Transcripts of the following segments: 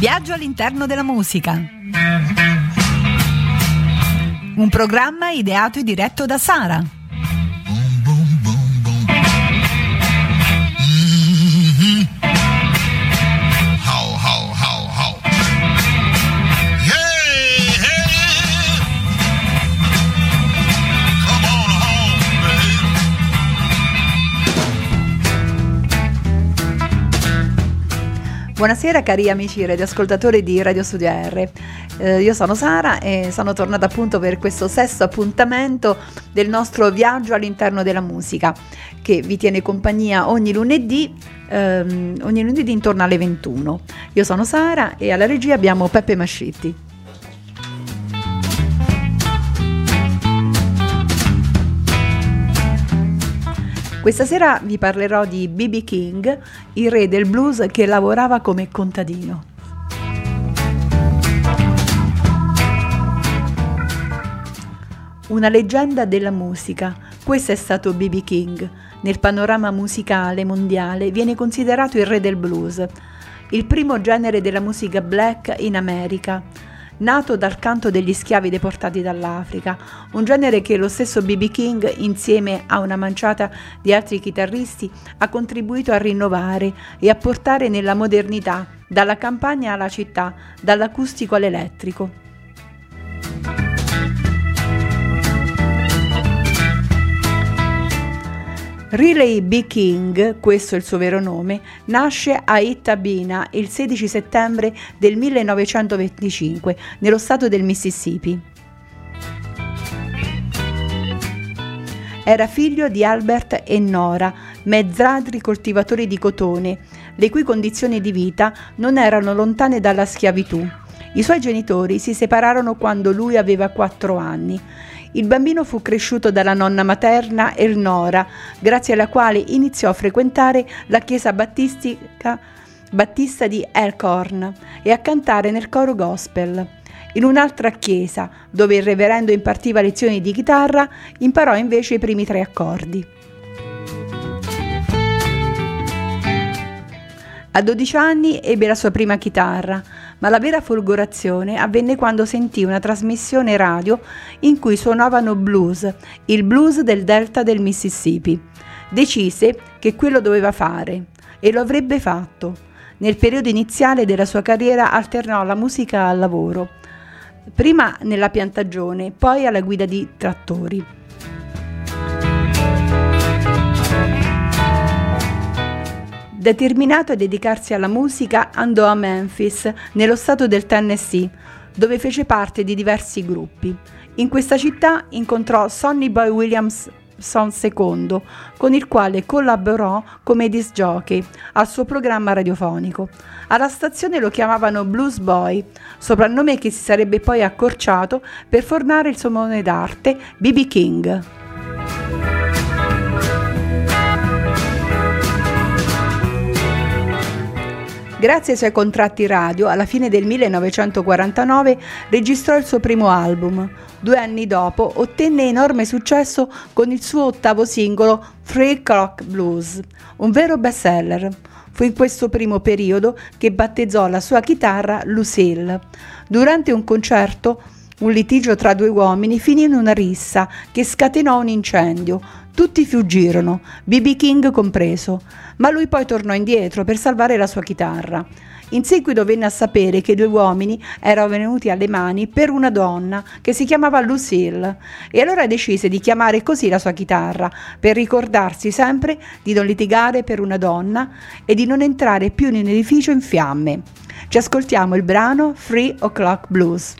Viaggio all'interno della musica. Un programma ideato e diretto da Sara. Buonasera cari amici radioascoltatori di Radio Studio R, Eh, io sono Sara e sono tornata appunto per questo sesto appuntamento del nostro viaggio all'interno della musica che vi tiene compagnia ogni lunedì, ehm, ogni lunedì intorno alle 21. Io sono Sara e alla regia abbiamo Peppe Mascitti. Questa sera vi parlerò di B.B. King, il re del blues che lavorava come contadino. Una leggenda della musica, questo è stato B.B. King. Nel panorama musicale mondiale viene considerato il re del blues, il primo genere della musica black in America, nato dal canto degli schiavi deportati dall'Africa, un genere che lo stesso B.B. King, insieme a una manciata di altri chitarristi, ha contribuito a rinnovare e a portare nella modernità, dalla campagna alla città, dall'acustico all'elettrico. Riley B. King, questo è il suo vero nome, nasce a Itabina il 16 settembre del 1925 nello stato del Mississippi. Era figlio di Albert e Nora, mezzadri coltivatori di cotone, le cui condizioni di vita non erano lontane dalla schiavitù. I suoi genitori si separarono quando lui aveva 4 anni. Il bambino fu cresciuto dalla nonna materna Elnora, grazie alla quale iniziò a frequentare la chiesa battistica battista di Elkhorn e a cantare nel coro gospel. In un'altra chiesa, dove il reverendo impartiva lezioni di chitarra, imparò invece i primi tre accordi. A 12 anni ebbe la sua prima chitarra, ma la vera folgorazione avvenne quando sentì una trasmissione radio in cui suonavano blues, il blues del delta del Mississippi. Decise che quello doveva fare e lo avrebbe fatto. Nel periodo iniziale della sua carriera alternò la musica al lavoro, prima nella piantagione, poi alla guida di trattori. Determinato a dedicarsi alla musica, andò a Memphis, nello stato del Tennessee, dove fece parte di diversi gruppi. In questa città incontrò Sonny Boy Williamson II, con il quale collaborò come disc jockey al suo programma radiofonico. Alla stazione lo chiamavano Blues Boy, soprannome che si sarebbe poi accorciato per formare il suo nome d'arte BB King. Grazie ai suoi contratti radio, alla fine del 1949 registrò il suo primo album. Due anni dopo ottenne enorme successo con il suo ottavo singolo Three Clock Blues, un vero bestseller. Fu in questo primo periodo che battezzò la sua chitarra Lucille. Durante un concerto, un litigio tra due uomini finì in una rissa che scatenò un incendio. Tutti fuggirono, BB King compreso, ma lui poi tornò indietro per salvare la sua chitarra. In seguito venne a sapere che due uomini erano venuti alle mani per una donna che si chiamava Lucille e allora decise di chiamare così la sua chitarra per ricordarsi sempre di non litigare per una donna e di non entrare più in un edificio in fiamme. Ci ascoltiamo il brano Three O'Clock Blues.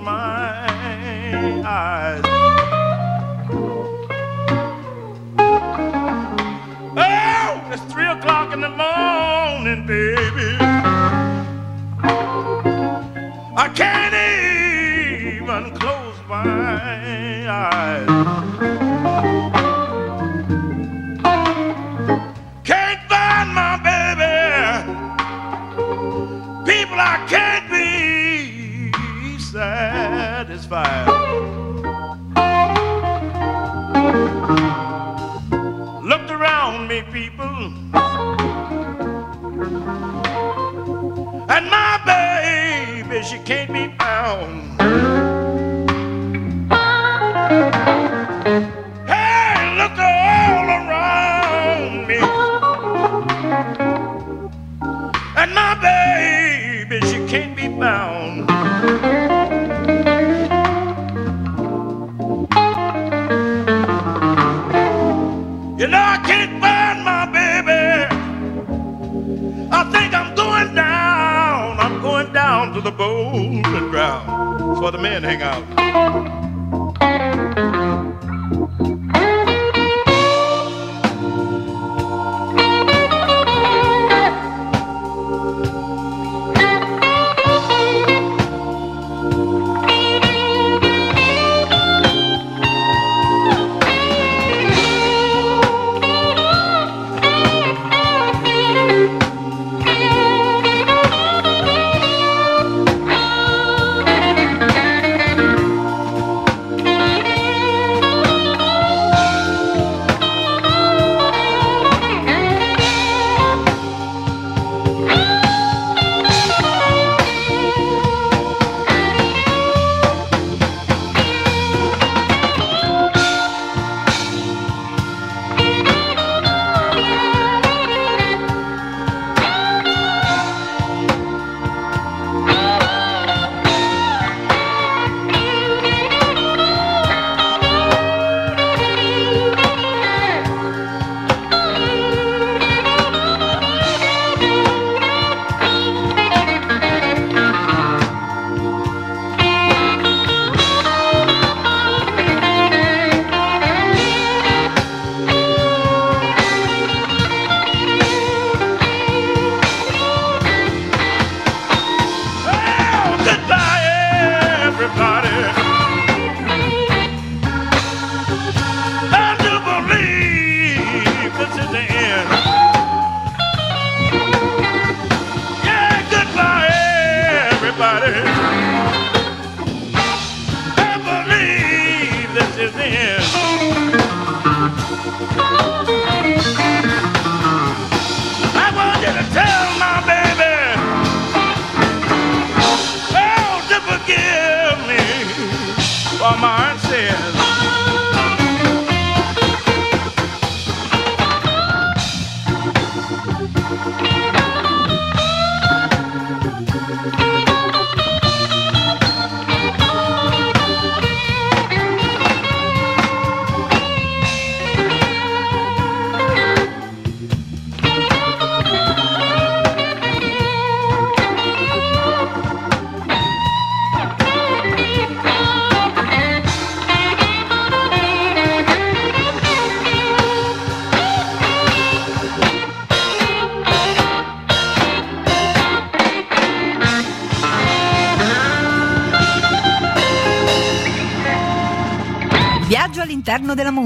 My eyes. Oh, it's three o'clock in the morning, baby. I can't even close my eyes. Can't be found. Hey, look all around me. And my baby, The men hang out.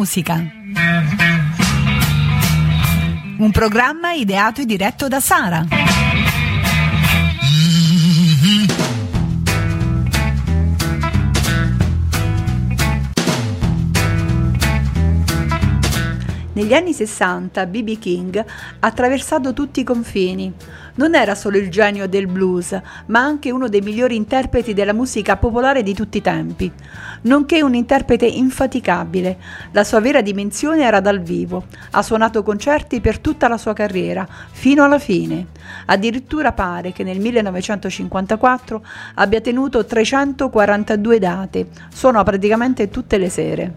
Musica. Un programma ideato e diretto da Sara. Negli anni 60 B.B. King ha attraversato tutti i confini. Non era solo il genio del blues, ma anche uno dei migliori interpreti della musica popolare di tutti i tempi, nonché un interprete infaticabile. La sua vera dimensione era dal vivo. Ha suonato concerti per tutta la sua carriera, fino alla fine. Addirittura pare che nel 1954 abbia tenuto 342 date. Suona praticamente tutte le sere.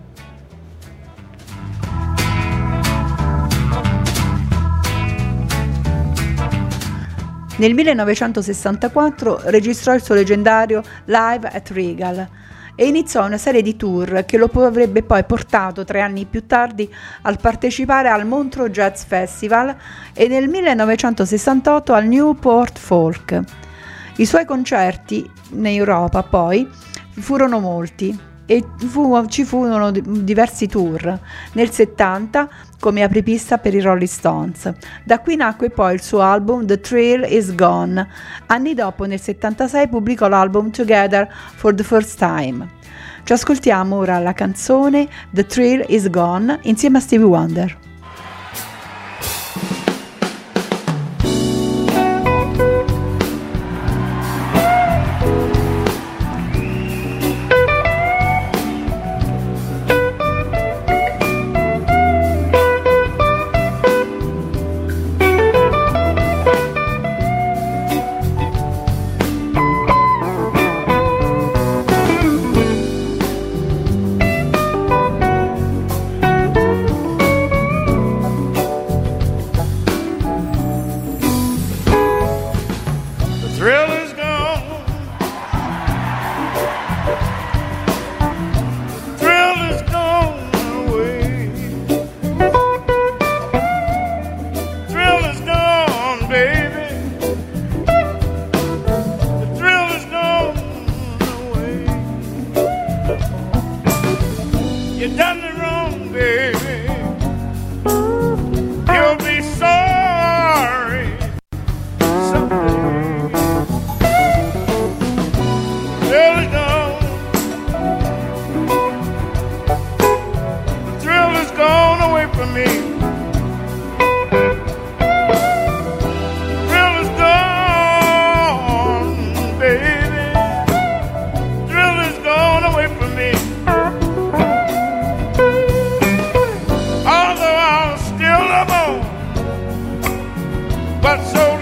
Nel 1964 registrò il suo leggendario Live at Regal e iniziò una serie di tour che lo avrebbe poi portato tre anni più tardi al partecipare al Montreux Jazz Festival e nel 1968 al Newport Folk. I suoi concerti in Europa poi furono molti e fu, ci furono diversi tour. Nel 70 come apripista per i Rolling Stones. Da qui nacque poi il suo album The Thrill Is Gone. Anni dopo, nel 76, pubblicò l'album Together for the First Time. Ci ascoltiamo ora la canzone The Thrill Is Gone insieme a Stevie Wonder. but so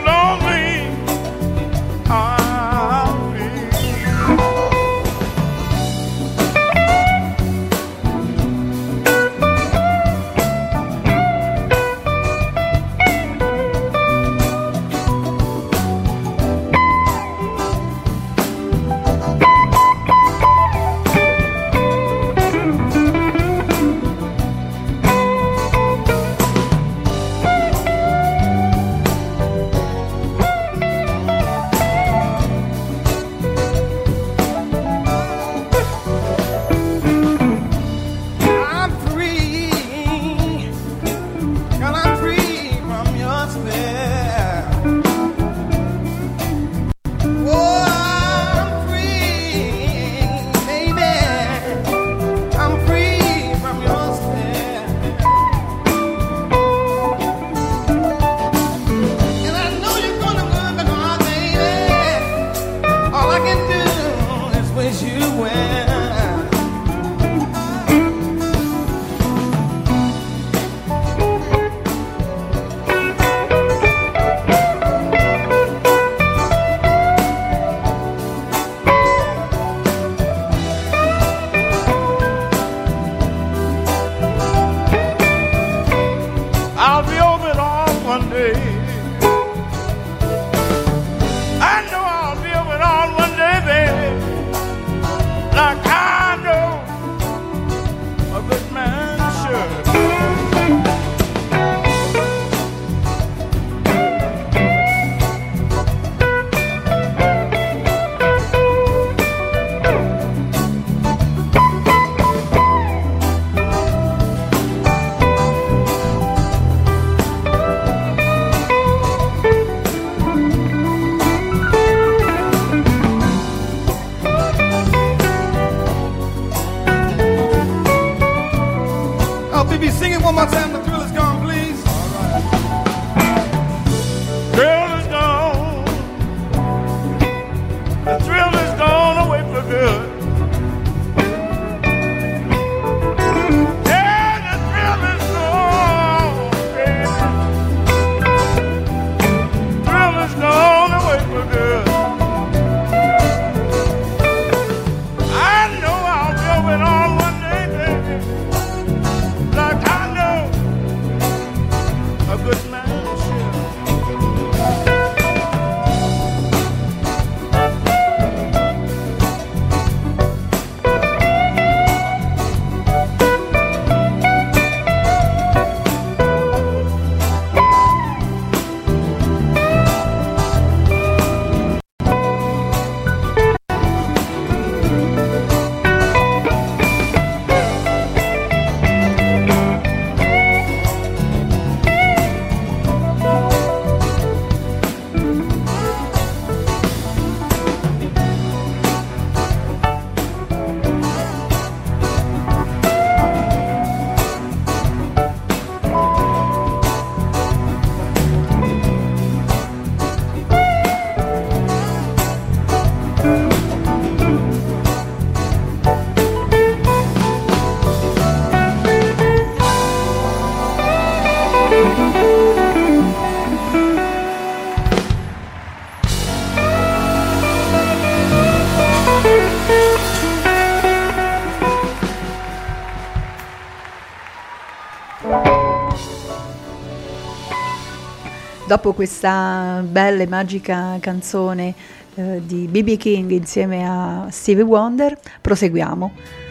Dopo questa bella e magica canzone eh, di BB King insieme a Stevie Wonder, proseguiamo.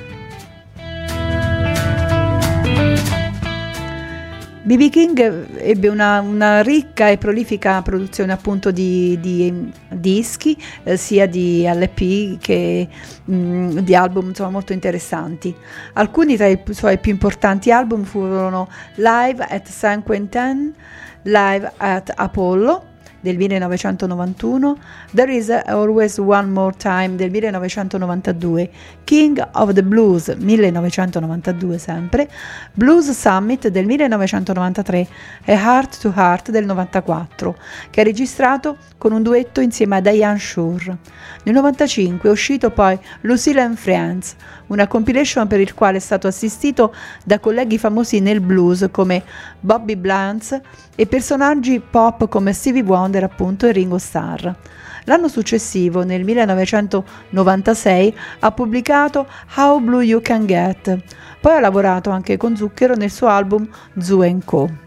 BB King ebbe una, una, ricca e prolifica produzione appunto di, di dischi, eh, sia di LP che mh, mm, di album insomma, molto interessanti. Alcuni tra i suoi più importanti album furono Live at San Quentin, Live at Apollo, del 1991, There is Always One More Time del 1992, King of the Blues 1992 sempre, Blues Summit del 1993 e Heart to Heart del 94, che ha registrato con un duetto insieme a Diane Shore. Nel 95 è uscito poi Lucille and Friends, una compilation per il quale è stato assistito da colleghi famosi nel blues come Bobby Blunt e personaggi pop come Stevie Wonder appunto e Ringo Starr. L'anno successivo, nel 1996, ha pubblicato How Blue You Can Get. Poi ha lavorato anche con Zucchero nel suo album Zoo Co.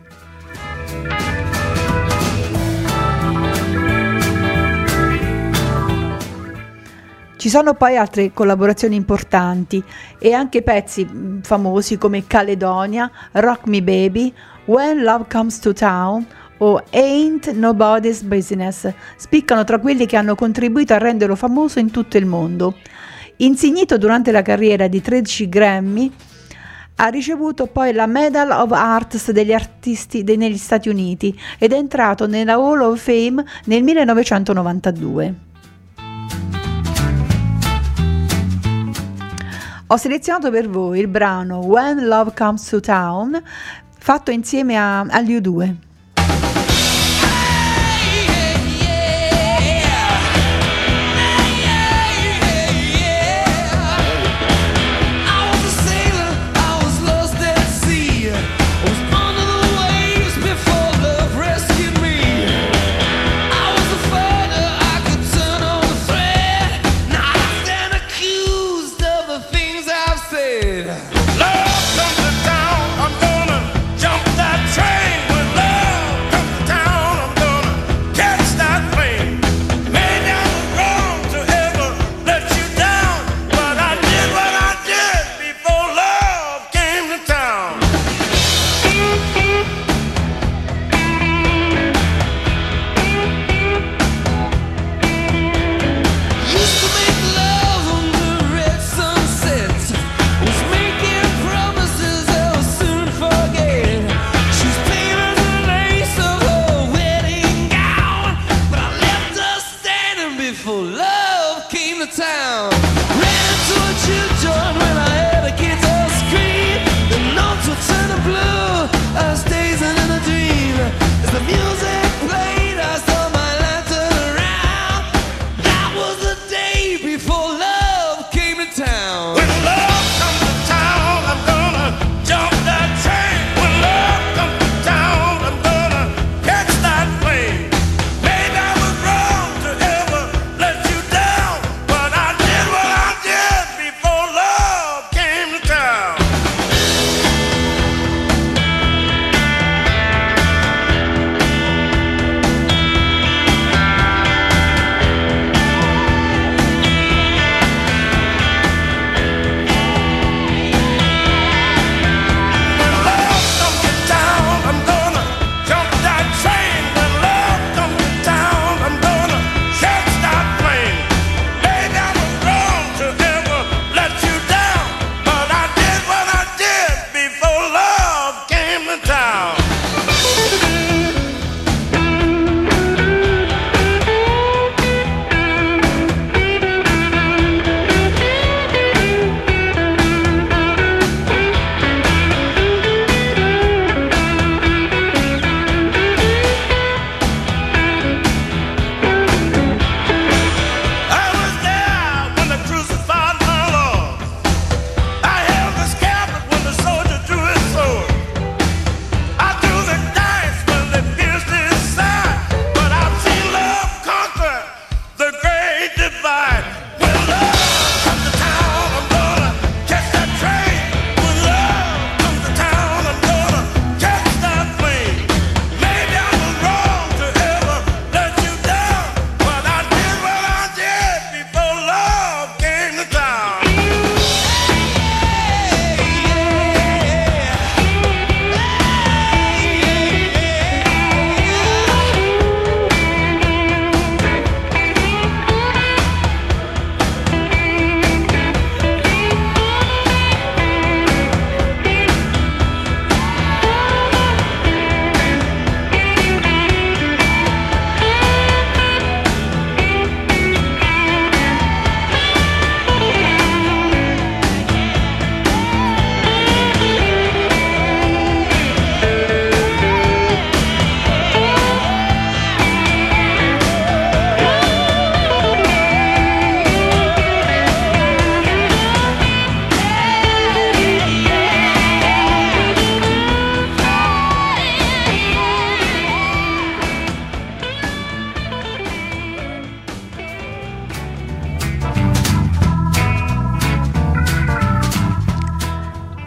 Ci sono poi altre collaborazioni importanti e anche pezzi famosi come Caledonia, Rock Me Baby, When Love Comes to Town o Ain't Nobody's Business spiccano tra quelli che hanno contribuito a renderlo famoso in tutto il mondo. Insignito durante la carriera di 13 Grammy, ha ricevuto poi la Medal of Arts degli artisti negli Stati Uniti ed è entrato nella Hall of Fame nel 1992. Ho selezionato per voi il brano When Love Comes to Town fatto insieme a, agli U2.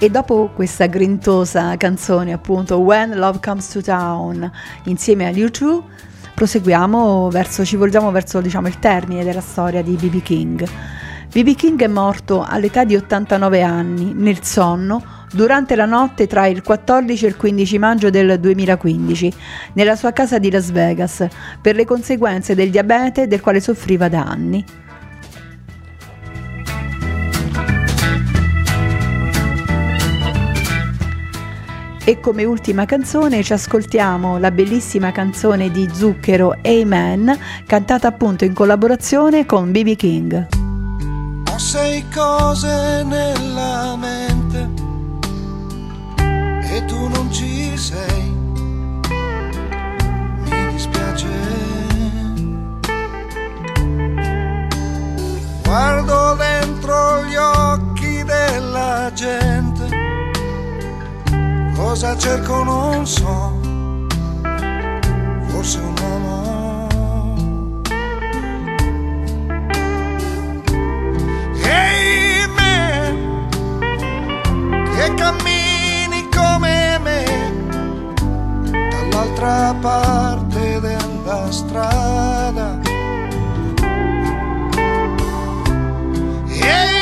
E dopo questa grintosa canzone, appunto, When Love Comes to Town, insieme agli U2, proseguiamo verso, ci volgiamo verso diciamo, il termine della storia di B.B. King. B.B. King è morto all'età di 89 anni, nel sonno, durante la notte tra il 14 e il 15 maggio del 2015, nella sua casa di Las Vegas, per le conseguenze del diabete del quale soffriva da anni. E come ultima canzone ci ascoltiamo la bellissima canzone di Zucchero Amen, cantata appunto in collaborazione con BB King. Ho sei cose nella mente e tu non ci sei. Mi dispiace. Guardo dentro gli occhi della gente Cosa cerco non so, forse un uomo. Ehi me, che cammini come me, dall'altra parte della strada. Ehi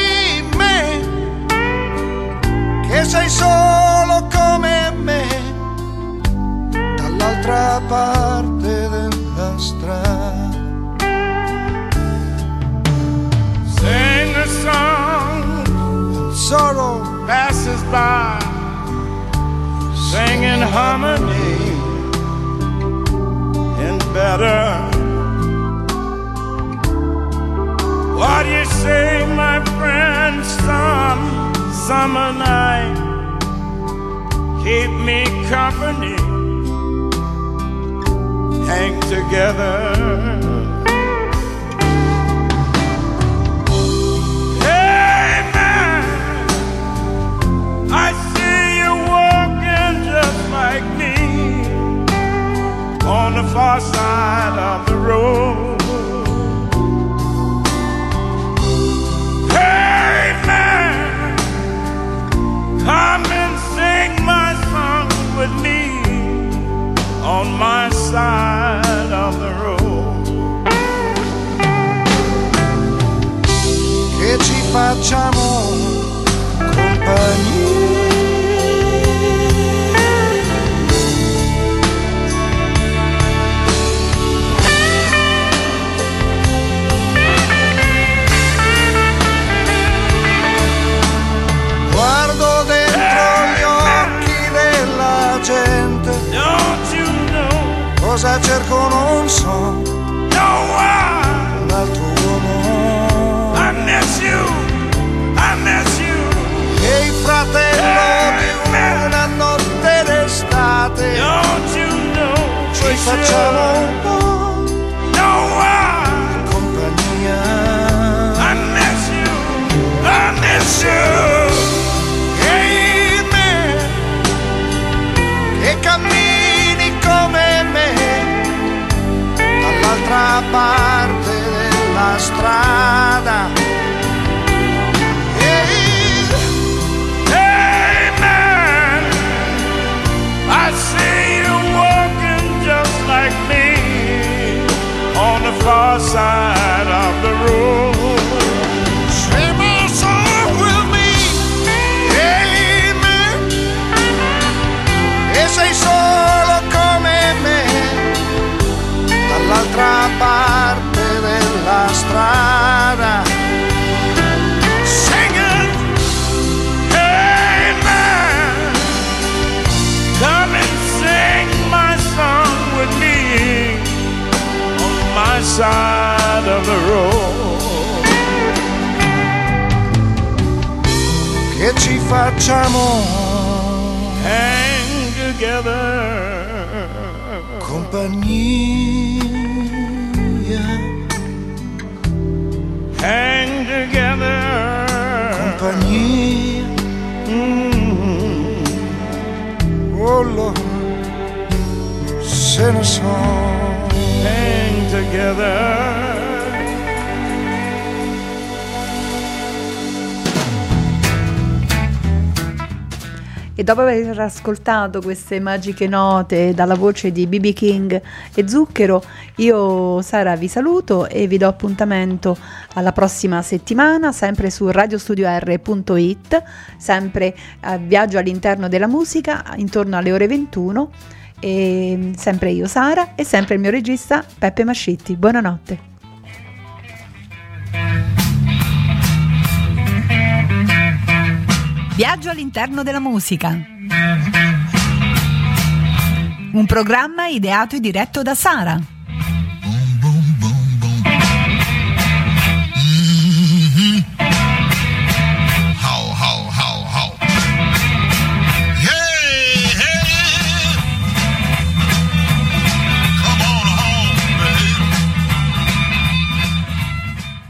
by, singing harmony and better. What do you say, my friend? Some summer night, keep me company, hang together. On the far side of the road. Hey man, come and sing my song with me on my side of the road. che ci facciamo cosa cerco non so, No, I, un altro uomo. I miss you. I miss you. Ehi fratello compagnia, hang together. compagnia. Mm. Oh Lord, se ne so. Hang together. E dopo aver ascoltato queste magiche note dalla voce di BB King e Zucchero, io Sara vi saluto e vi do appuntamento alla prossima settimana, sempre su radiostudior.it, sempre a viaggio all'interno della musica, intorno alle ore 21. E sempre io Sara e sempre il mio regista Peppe Mascitti. Buonanotte. Viaggio all'interno della musica. Un programma ideato e diretto da Sara.